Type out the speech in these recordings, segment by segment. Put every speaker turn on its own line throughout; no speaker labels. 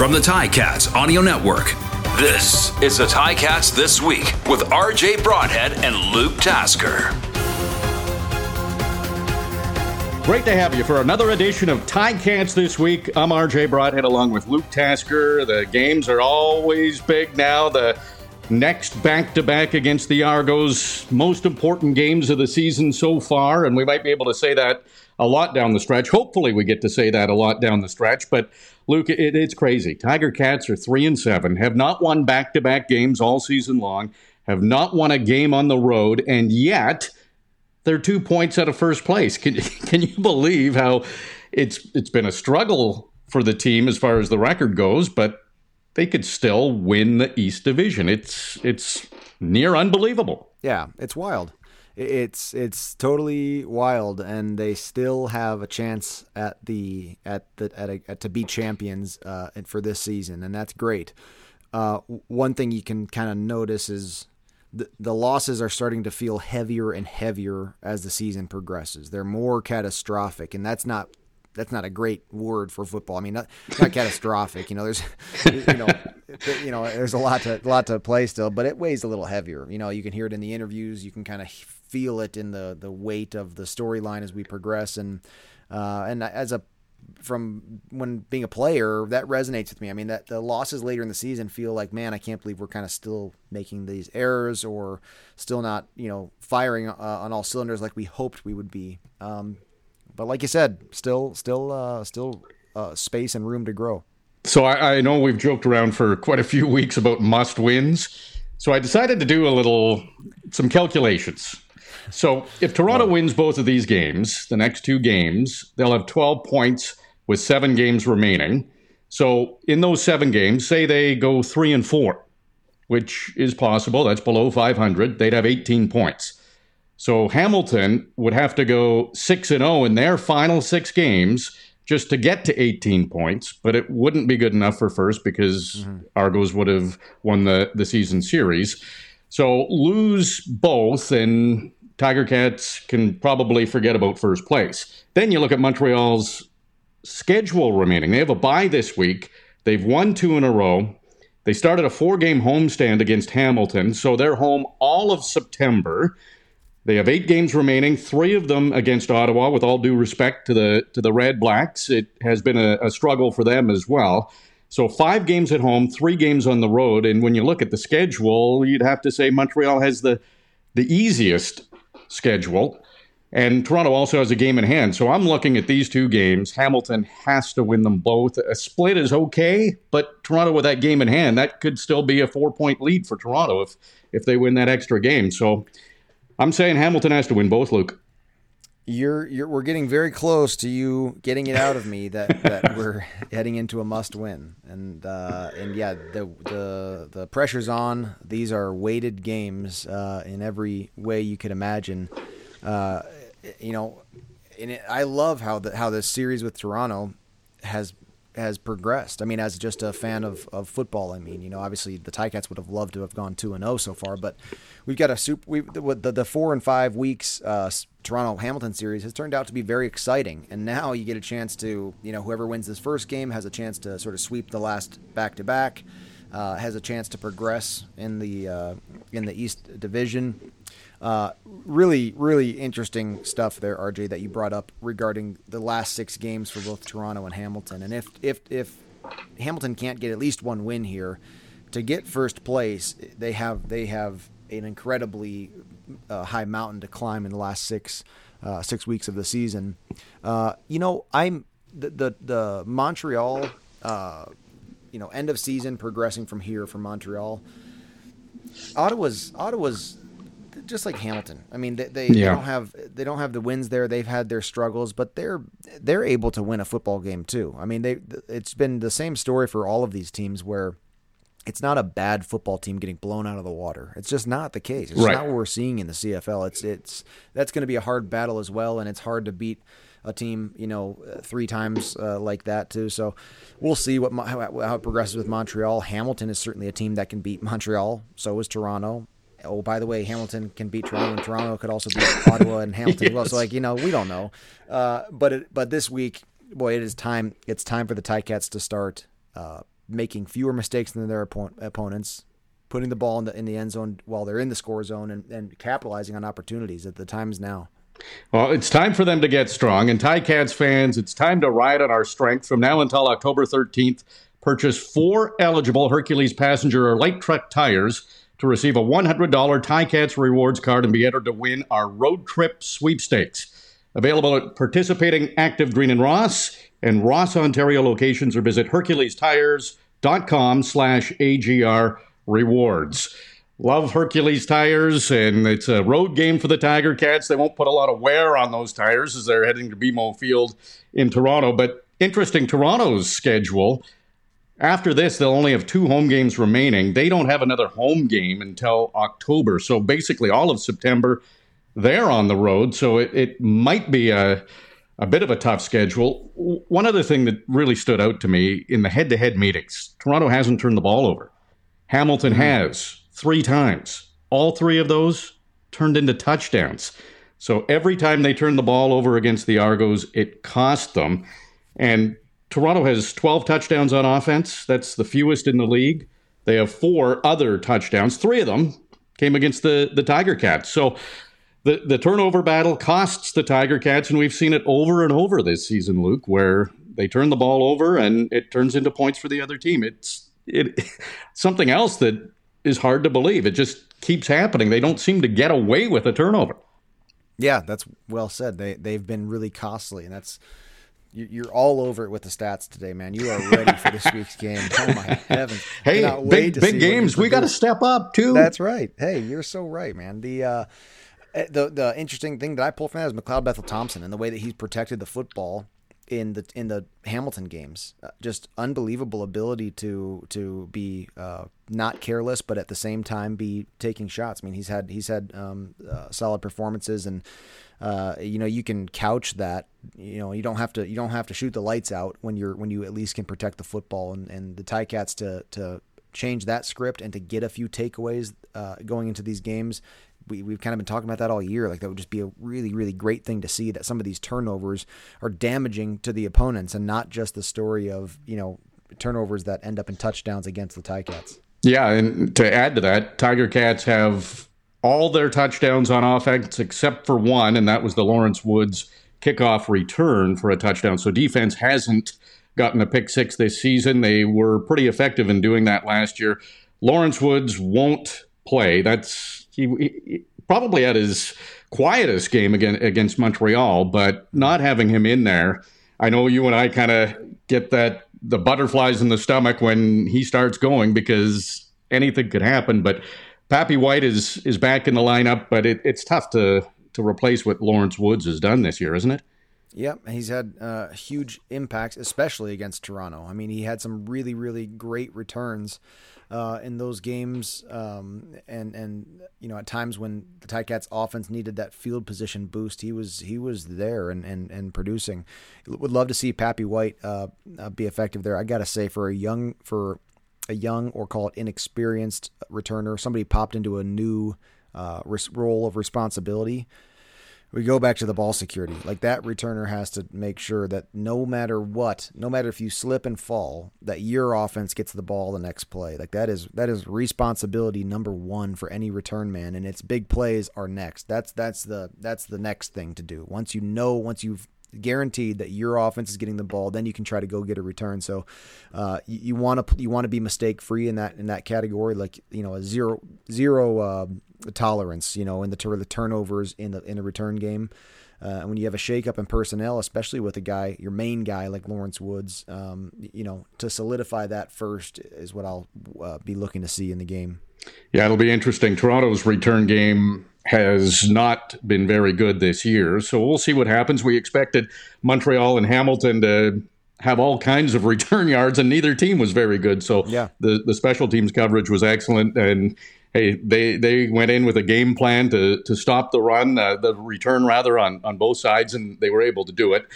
From the Ticats Audio Network, this is the Ticats This Week with RJ Broadhead and Luke Tasker.
Great to have you for another edition of Ticats This Week. I'm RJ Broadhead along with Luke Tasker. The games are always big now. The next back to back against the Argos, most important games of the season so far, and we might be able to say that a lot down the stretch. Hopefully, we get to say that a lot down the stretch. But Luke, it, it's crazy. Tiger Cats are three and seven, have not won back to back games all season long, have not won a game on the road, and yet they're two points out of first place. Can can you believe how it's it's been a struggle for the team as far as the record goes, but they could still win the East Division. It's it's near unbelievable.
Yeah, it's wild. It's it's totally wild, and they still have a chance at the at the at, a, at to be champions uh, for this season, and that's great. Uh, one thing you can kind of notice is the, the losses are starting to feel heavier and heavier as the season progresses. They're more catastrophic, and that's not that's not a great word for football. I mean, not, not catastrophic. You know, there's, you know, you know, there's a lot to a lot to play still, but it weighs a little heavier. You know, you can hear it in the interviews. You can kind of feel it in the the weight of the storyline as we progress, and uh, and as a from when being a player, that resonates with me. I mean, that the losses later in the season feel like, man, I can't believe we're kind of still making these errors or still not, you know, firing uh, on all cylinders like we hoped we would be. Um, but like you said, still, still, uh, still uh, space and room to grow.
So I, I, know we've joked around for quite a few weeks about must wins. So I decided to do a little, some calculations. So if Toronto wins both of these games, the next two games, they'll have 12 points with seven games remaining. So in those seven games, say they go three and four, which is possible. That's below 500. They'd have 18 points. So Hamilton would have to go 6 and 0 in their final 6 games just to get to 18 points, but it wouldn't be good enough for first because mm-hmm. Argos would have won the the season series. So lose both and Tiger Cats can probably forget about first place. Then you look at Montreal's schedule remaining. They have a bye this week. They've won two in a row. They started a four game homestand against Hamilton, so they're home all of September. They have eight games remaining, three of them against Ottawa. With all due respect to the to the Red Blacks, it has been a, a struggle for them as well. So five games at home, three games on the road, and when you look at the schedule, you'd have to say Montreal has the the easiest schedule. And Toronto also has a game in hand. So I'm looking at these two games. Hamilton has to win them both. A split is okay, but Toronto with that game in hand, that could still be a four point lead for Toronto if if they win that extra game. So I'm saying Hamilton has to win both, Luke.
You're, you're we're getting very close to you getting it out of me that, that we're heading into a must win. And uh, and yeah the the the pressure's on. These are weighted games uh, in every way you could imagine. Uh, you know and it, I love how the how this series with Toronto has has progressed. I mean, as just a fan of, of football, I mean, you know, obviously the Ticats would have loved to have gone two and zero oh so far, but we've got a super. We the, the four and five weeks uh, Toronto Hamilton series has turned out to be very exciting, and now you get a chance to, you know, whoever wins this first game has a chance to sort of sweep the last back to back, has a chance to progress in the uh, in the East Division. Uh, really, really interesting stuff there, RJ, that you brought up regarding the last six games for both Toronto and Hamilton. And if if if Hamilton can't get at least one win here, to get first place, they have they have an incredibly uh, high mountain to climb in the last six uh, six weeks of the season. Uh, you know, I'm the the, the Montreal, uh, you know, end of season progressing from here from Montreal. Ottawa's Ottawa's just like Hamilton. I mean, they, they, yeah. they, don't have they don't have the wins there. They've had their struggles, but they're they're able to win a football game too. I mean, they it's been the same story for all of these teams where it's not a bad football team getting blown out of the water. It's just not the case. It's right. not what we're seeing in the CFL. It's it's that's going to be a hard battle as well, and it's hard to beat a team, you know, three times uh, like that too. So we'll see what how, how, it progresses with Montreal. Hamilton is certainly a team that can beat Montreal. So is Toronto. Oh, by the way, Hamilton can beat Toronto, and Toronto could also beat Ottawa and Hamilton yes. well. So, like you know, we don't know. Uh, but it, but this week, boy, it is time. It's time for the Ticats to start uh, making fewer mistakes than their opponents, putting the ball in the in the end zone while they're in the score zone, and, and capitalizing on opportunities. At the times now.
Well, it's time for them to get strong. And Ticats fans, it's time to ride on our strength from now until October 13th. Purchase four eligible Hercules passenger or light truck tires to receive a $100 Ticats rewards card and be entered to win our road trip sweepstakes. Available at participating Active Green and Ross and Ross Ontario locations or visit herculestires.com slash AGR rewards. Love Hercules tires, and it's a road game for the Tiger Cats. They won't put a lot of wear on those tires as they're heading to BMO Field in Toronto. But interesting, Toronto's schedule. After this, they'll only have two home games remaining. They don't have another home game until October. So basically, all of September, they're on the road. So it, it might be a, a bit of a tough schedule. One other thing that really stood out to me in the head to head meetings Toronto hasn't turned the ball over. Hamilton mm-hmm. has three times. All three of those turned into touchdowns. So every time they turned the ball over against the Argos, it cost them. And Toronto has 12 touchdowns on offense. That's the fewest in the league. They have four other touchdowns. Three of them came against the, the Tiger Cats. So the, the turnover battle costs the Tiger Cats, and we've seen it over and over this season, Luke, where they turn the ball over and it turns into points for the other team. It's it something else that is hard to believe. It just keeps happening. They don't seem to get away with a turnover.
Yeah, that's well said. They they've been really costly, and that's you're all over it with the stats today, man. You are ready for this week's game. Oh my heavens!
Hey, big big games. We got to step up too.
That's right. Hey, you're so right, man. The uh, eh, the the interesting thing that I pulled from that is McLeod Bethel Thompson and the way that he's protected the football in the in the Hamilton games. Uh, just unbelievable ability to to be uh, not careless, but at the same time be taking shots. I mean, he's had he's had um, uh, solid performances, and uh, you know you can couch that. You know, you don't have to you don't have to shoot the lights out when you're when you at least can protect the football. And and the Ticats to to change that script and to get a few takeaways uh, going into these games we, we've kind of been talking about that all year. Like that would just be a really, really great thing to see that some of these turnovers are damaging to the opponents and not just the story of, you know, turnovers that end up in touchdowns against the Ticats.
Yeah. And to add to that, Tiger Cats have all their touchdowns on offense except for one, and that was the Lawrence Woods kickoff return for a touchdown. So defense hasn't gotten a pick six this season. They were pretty effective in doing that last year. Lawrence Woods won't play. That's he, he probably had his quietest game again against Montreal, but not having him in there, I know you and I kind of get that the butterflies in the stomach when he starts going because anything could happen. But Papi White is is back in the lineup, but it, it's tough to to replace what Lawrence Woods has done this year, isn't it?
Yep, he's had uh, huge impacts, especially against Toronto. I mean, he had some really, really great returns uh, in those games, um, and and you know at times when the Ticats offense needed that field position boost, he was he was there and and, and producing. Would love to see Papi White uh, uh, be effective there. I gotta say for a young for a young or call it inexperienced returner, somebody popped into a new uh, role of responsibility we go back to the ball security. Like that returner has to make sure that no matter what, no matter if you slip and fall, that your offense gets the ball the next play. Like that is that is responsibility number one for any return man, and its big plays are next. That's that's the that's the next thing to do. Once you know, once you've guaranteed that your offense is getting the ball, then you can try to go get a return. So uh, you want to you want to be mistake free in that in that category, like you know a zero zero uh, tolerance, you know, in the, the turnovers in the in the return game. Uh, when you have a shakeup in personnel, especially with a guy, your main guy like Lawrence Woods, um, you know, to solidify that first is what I'll uh, be looking to see in the game.
Yeah, it'll be interesting. Toronto's return game has not been very good this year, so we'll see what happens. We expected Montreal and Hamilton to have all kinds of return yards, and neither team was very good. So
yeah.
the the special teams coverage was excellent, and hey, they they went in with a game plan to to stop the run, uh, the return rather on on both sides, and they were able to do it.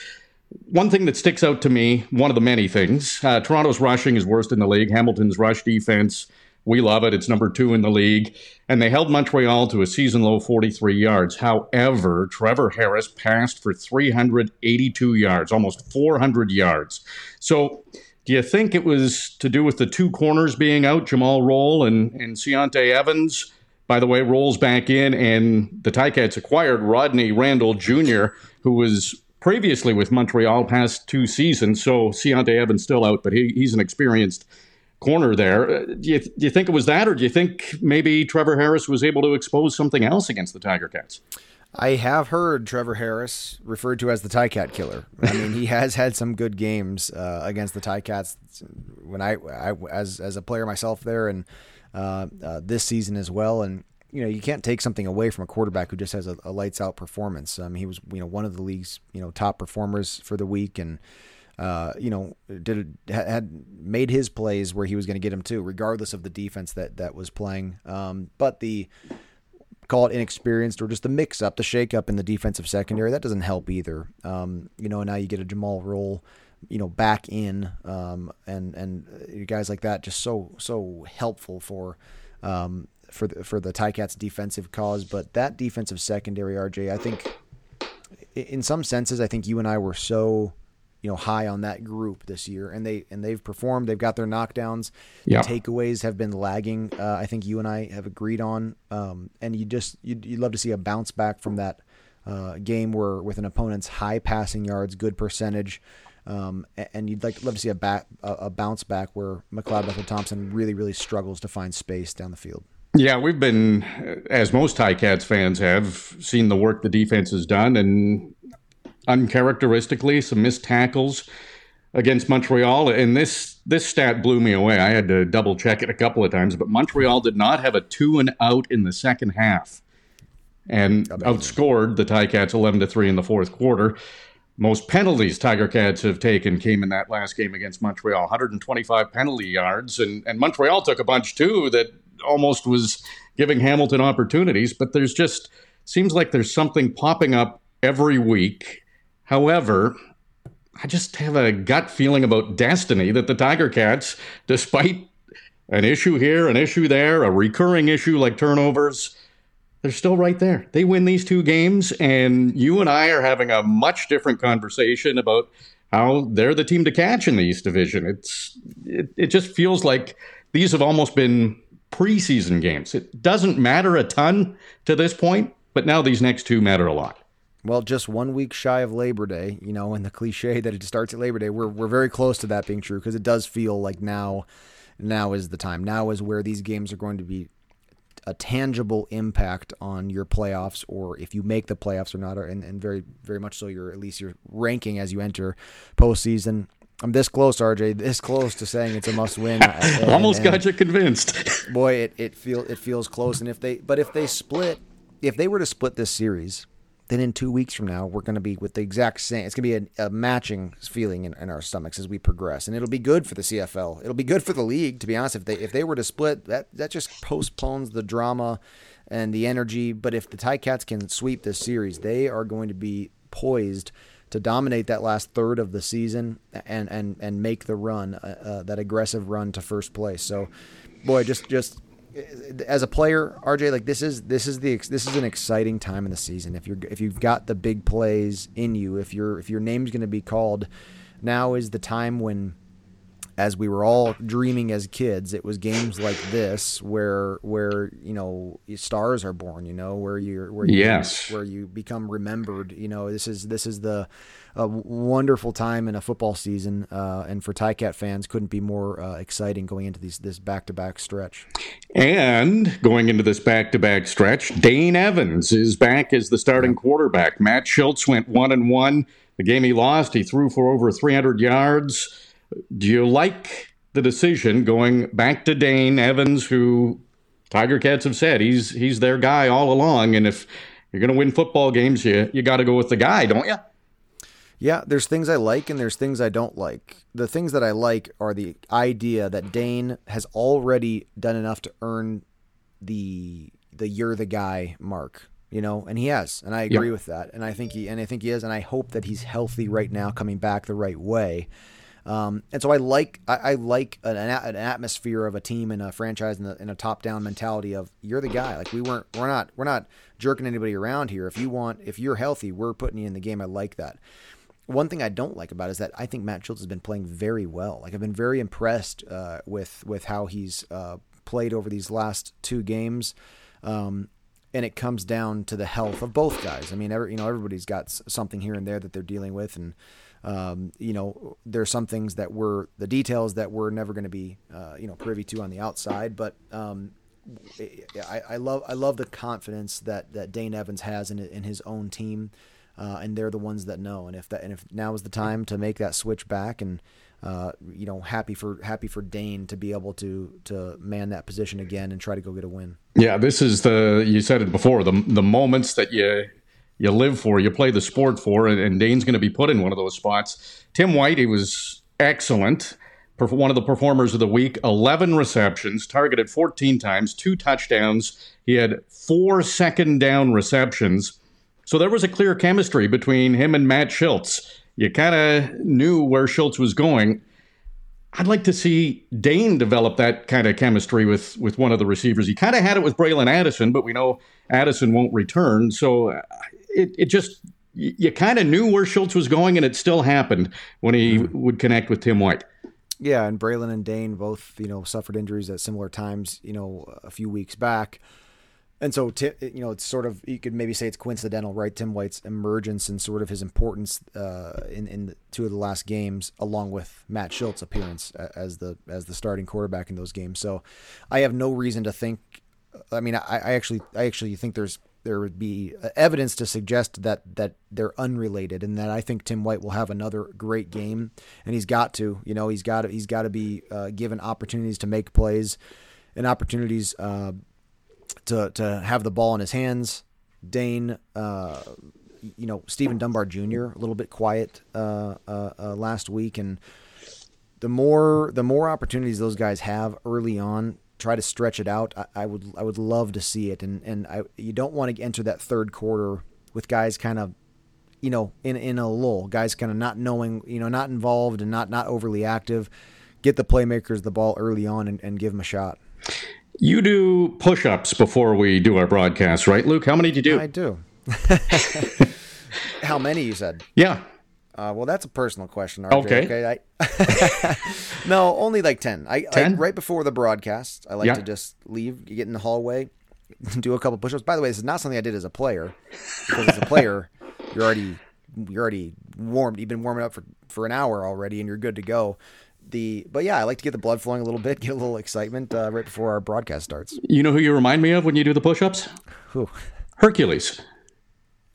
One thing that sticks out to me, one of the many things, uh, Toronto's rushing is worst in the league. Hamilton's rush defense, we love it. It's number two in the league. And they held Montreal to a season low 43 yards. However, Trevor Harris passed for 382 yards, almost 400 yards. So Do you think it was to do with the two corners being out, Jamal Rolle and, and Ciante Evans? By the way, Rolle's back in, and the Ticats acquired Rodney Randle Jr., who was previously with Montreal past two seasons. So Ciante Evans still out, but he, he's an experienced corner there. Uh, do you, do you think it was that, or do you think maybe Trevor Harris was able to expose something else against the Tiger Cats?
I have heard Trevor Harris referred to as the Ticat killer. I mean, he has had some good games uh, against the Ticats. When I, I, as as a player myself there, and uh, uh, this season as well, and you know, you can't take something away from a quarterback who just has a, a lights out performance. Um, he was, you know, one of the league's, you know, top performers for the week, and uh, you know, did had made his plays where he was going to get him too, regardless of the defense that that was playing. Um, but the call it inexperienced or just the mix up, the shake up in the defensive secondary, that doesn't help either. Um, you know, now you get a Jamal Rolle, you know, back in, um, and and guys like that just so so helpful for um, for the for the defensive cause. But that defensive secondary, RJ, I think in some senses, I think you and I were so you know high on that group this year, and they and they've performed. They've got their knockdowns. Yeah. The takeaways have been lagging. Uh, I think you and I have agreed on, um, and you just you'd, you'd, love to see a bounce back from that uh, game where with an opponent's high passing yards, good percentage. Um, and you'd like to love to see a, back, a bounce back where McLeod Bethel Thompson really, really struggles to find space down the field.
Yeah, we've been, as most High Cats fans have, seen the work the defense has done, and uncharacteristically, some missed tackles against Montreal. And this this stat blew me away. I had to double check it a couple of times, but Montreal did not have a two and out in the second half, and outscored the Ticats eleven to three in the fourth quarter. Most penalties Tiger Cats have taken came in that last game against Montreal, 125 penalty yards, and and Montreal took a bunch too that almost was giving Hamilton opportunities. But there's just seems like there's something popping up every week However, I just have a gut feeling about destiny that the Tiger Cats, despite an issue here, an issue there, a recurring issue like turnovers, they're still right there. They win these two games, and you and I are having a much different conversation about how they're the team to catch in the East Division. It's it, it just feels like these have almost been preseason games. It doesn't matter a ton to this point, but now these next two matter a lot
well, just one week shy of Labor Day, you know, and the cliche that it starts at Labor Day, we're we're very close to that being true because it does feel like now, now is the time. Now is where these games are going to be a tangible impact on your playoffs, or if you make the playoffs or not, and, and very very much so your at least your ranking as you enter postseason. I'm this close, RJ. This close to saying it's a must win.
Almost and, got you convinced.
boy, it it feel it feels close. And if they but if they split, if they were to split this series then in two weeks from now, we're going to be with the exact same. It's going to be a, a matching feeling in, in, our stomachs as we progress, and it'll be good for the CFL. It'll be good for the league, to be honest. If they if they were to split, that that just postpones the drama and the energy. But if the Ticats can sweep this series, they are going to be poised to dominate that last third of the season and and and make the run, uh, uh, that aggressive run to first place. So, boy, just just as a player, RJ, like this is this is the this is an exciting time in the season. If you're if you've got the big plays in you, if your if your name's going to be called, now is the time when, as we were all dreaming as kids, it was games like this where where you know stars are born. You know where you're where you,
yes
where you become remembered. You know this is this is the a wonderful time in a football season, uh, and for Ticat fans, couldn't be more uh, exciting going into these, this back-to-back stretch.
And going into this back-to-back stretch, Dane Evans is back as the starting quarterback. Matt Shiltz went one and one. The game he lost, he threw for over 300 yards. Do you like the decision going back to Dane Evans, who Tiger Cats have said he's he's their guy all along, and if you're going to win football games, you you got to go with the guy, don't you?
Yeah, there's things I like and there's things I don't like. The things that I like are the idea that Dane has already done enough to earn the the you're the guy mark, you know, and he has, and I agree yep. with that. And I think he and I think he is, and I hope that he's healthy right now, coming back the right way. Um, and so I like I, I like an, an, atmosphere of a team and a franchise and a, and a top down mentality of you're the guy. Like we weren't we're not we're not jerking anybody around here. If you want if you're healthy, we're putting you in the game. I like that. one thing I don't like about it is that I think Matt Shiltz has been playing very well. Like I've been very impressed uh, with with how he's uh, played over these last two games. Um, and it comes down to the health of both guys. I mean, every, you know, everybody's got something here and there that they're dealing with, and um, you know, there's some things that were the details that we're never going to be, uh, you know, privy to on the outside. But um, I, I, love I love the confidence that that Dane Evans has in in his own team, uh, and they're the ones that know. And if that and if now is the time to make that switch back and uh, you know, happy for happy for Dane to be able to to man that position again and try to go get a win.
Yeah, this is the you said it before the the moments that you you live for, you play the sport for, and, and Dane's going to be put in one of those spots. Tim White, he was excellent. One of the performers of the week, 11 receptions, targeted 14 times, two touchdowns. He had four second down receptions. So there was a clear chemistry between him and Matt Shiltz you kind of knew where Shiltz was going. I'd like to see Dane develop that kind of chemistry with with one of the receivers. He kind of had it with Bralon Addison, but we know Addison won't return. So uh, it, it just you kind of knew where Shiltz was going, and it still happened when he mm-hmm. would connect with Tim White.
Yeah, and Bralon and Dane both you know suffered injuries at similar times. You know, a few weeks back. And so, you know, it's sort of you could maybe say it's coincidental, right? Tim White's emergence and sort of his importance uh, in in the, two of the last games, along with Matt Shiltz' appearance as the as the starting quarterback in those games. So, I have no reason to think. I mean, I, I actually I actually think there's there would be evidence to suggest that that they're unrelated, and that I think Tim White will have another great game, and he's got to, you know, he's got to he's got to be uh, given opportunities to make plays and opportunities. Uh, to to have the ball in his hands. Dane, uh, you know, Steven Dunbar Jr. a little bit quiet uh, uh, uh, last week, and the more the more opportunities those guys have early on, try to stretch it out. I, I would I would love to see it, and and I, you don't want to enter that third quarter with guys kind of you know in in a lull, guys kind of not knowing, you know, not involved and not not overly active. Get the playmakers the ball early on and, and give them a shot.
You do push ups before we do our broadcast, right, Luke? How many do you do?
I do. How many you said?
Yeah.
Uh, well, that's a personal question. RJ, okay. Okay. I, no, only like ten. I, 10? I, right before the broadcast, I like yeah. to just leave, get in the hallway, do a couple push-ups. By the way, this is not something I did as a player because as a player, you're already you're already warmed. You've been warming up for for an hour already, and you're good to go the but yeah, I like to get the blood flowing a little bit, get a little excitement uh, right before our broadcast starts.
You know who you remind me of when you do the push-ups?
Who?
Hercules.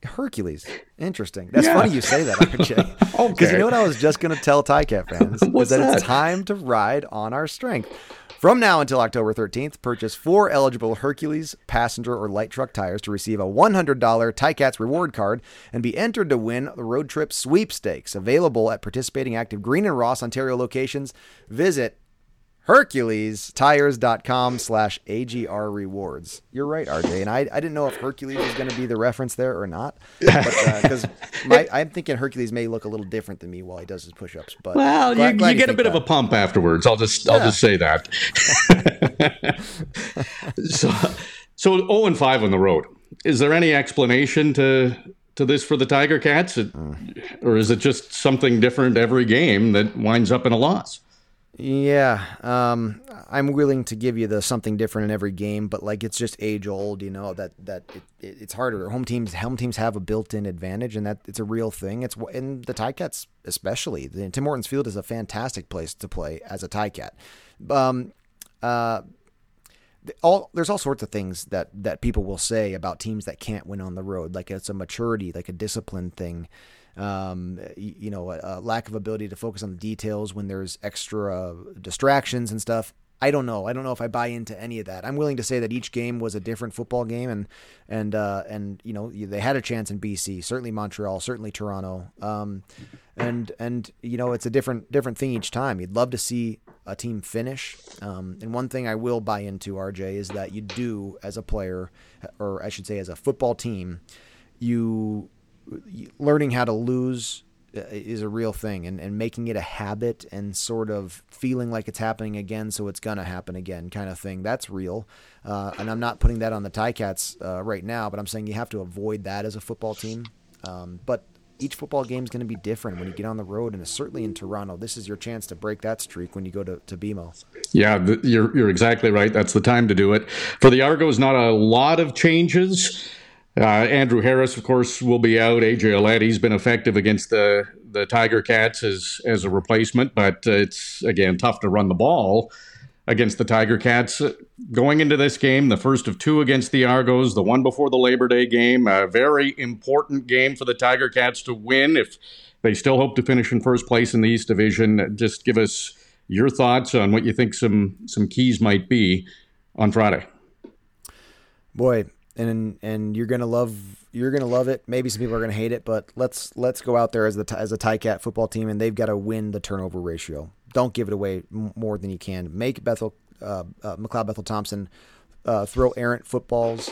Hercules. Interesting. That's yeah. funny you say that, RJ. okay. Because you know what I was just going to tell Ticat fans?
was that,
that it's time to ride on our strength. From now until October 13th, purchase four eligible Hercules passenger or light truck tires to receive a $100 Ticats reward card and be entered to win the road trip sweepstakes. Available at participating active Green and Ross Ontario locations. Visit HerculesTires.com slash AGR rewards. You're right, RJ. And I, I didn't know if Hercules was going to be the reference there or not. Because uh, I'm thinking Hercules may look a little different than me while he does his push ups. But
Well, glad, you, glad you get a bit that. of a pump afterwards. I'll just yeah. I'll just say that. so, so 0 and 5 on the road. Is there any explanation to to this for the Tiger Cats? Or is it just something different every game that winds up in a loss?
Yeah, um, I'm willing to give you the something different in every game, but like it's just age old, you know that that it, it, it's harder. Home teams, home teams have a built-in advantage, and that it's a real thing. It's in the Ticats especially. The, Tim Hortons Field is a fantastic place to play as a Ticat. Um, uh, all there's all sorts of things that that people will say about teams that can't win on the road, like it's a maturity, like a discipline thing um, you know, a, a, lack of ability to focus on the details when there's extra distractions and stuff. I don't know. I don't know if I buy into any of that. I'm willing to say that each game was a different football game, and and uh, and you know they had a chance in BC, certainly Montreal, certainly Toronto, um, and and you know it's a different different thing each time. You'd love to see a team finish, um, and one thing I will buy into RJ is that you do as a player, or I should say as a football team, you learning how to lose uh, is a real thing and, and making it a habit and sort of feeling like it's happening again so it's gonna happen again kind of thing that's real uh, and i'm not putting that on the Ticats uh, right now but i'm saying you have to avoid that as a football team um, but each football game is going to be different when you get on the road, and certainly in Toronto, this is your chance to break that streak when you go to, to BMO.
Yeah, you're you're exactly right. That's the time to do it. For the Argos, not a lot of changes. Uh, Andrew Harris, of course, will be out. AJ Ouellette, he's been effective against the the Tiger Cats as as a replacement, but uh, it's again tough to run the ball against the Tiger Cats. Going into this game, the first of two against the Argos, the one before the Labor Day game, a very important game for the Tiger Cats to win if they still hope to finish in first place in the East Division. Just give us your thoughts on what you think some some keys might be on Friday.
Boy, and and you're gonna love you're gonna love it. Maybe some people are gonna hate it, but let's let's go out there as the as a Ticat football team, and they've got to win the turnover ratio. Don't give it away more than you can. Make Bethel uh, uh, McLeod Bethel Thompson uh, throw errant footballs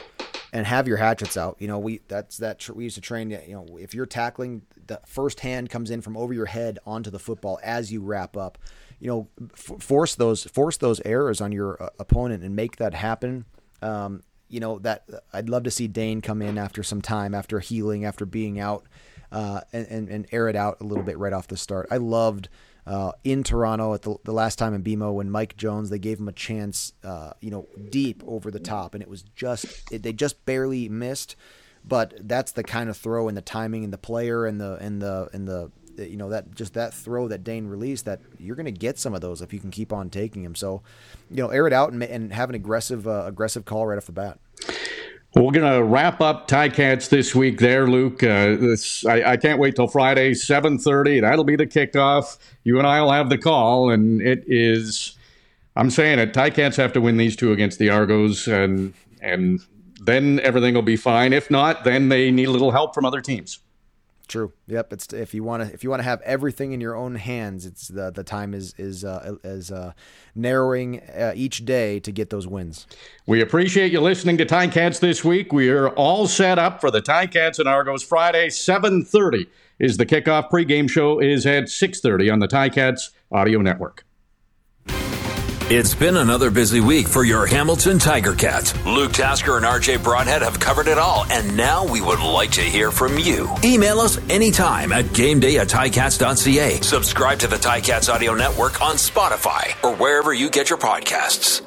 and have your hatchets out. You know, we that's that tr- we used to train. You know, if you're tackling, the first hand comes in from over your head onto the football as you wrap up. You know, f- force those force those errors on your uh, opponent and make that happen. Um, you know that I'd love to see Dane come in after some time, after healing, after being out, uh, and, and, air it out a little bit right off the start. I loved uh, in Toronto at the, the last time in BMO when Mike Jones they gave him a chance, uh, you know, deep over the top, and it was just it, they just barely missed. But that's the kind of throw and the timing and the player and the and the and the you know that just that throw that Dane released that you're going to get some of those if you can keep on taking them. So, you know, air it out and, and have an aggressive uh, aggressive call right off the bat.
Well, we're going to wrap up Cats this week there, Luke. Uh, this, I, I, can't wait till Friday, 7.30. That'll be the kickoff. You and I will have the call, and it is, I'm saying it, Cats have to win these two against the Argos, and and then everything will be fine. If not, then they need a little help from other teams.
True. Yep. It's if you want to if you want to have everything in your own hands, it's the the time is is uh, is uh, narrowing uh, each day to get those wins.
We appreciate you listening to Cats this week. We are all set up for the Cats and Argos Friday, seven thirty is the kickoff. Pregame show is at six thirty on the Cats Audio Network.
It's been another busy week for your Hamilton Tiger Cats. Luke Tasker and RJ Broadhead have covered it all, and now we would like to hear from you. Email us anytime at gameday at ticats.ca. Subscribe to the Ticats Audio Network on Spotify or wherever you get your podcasts.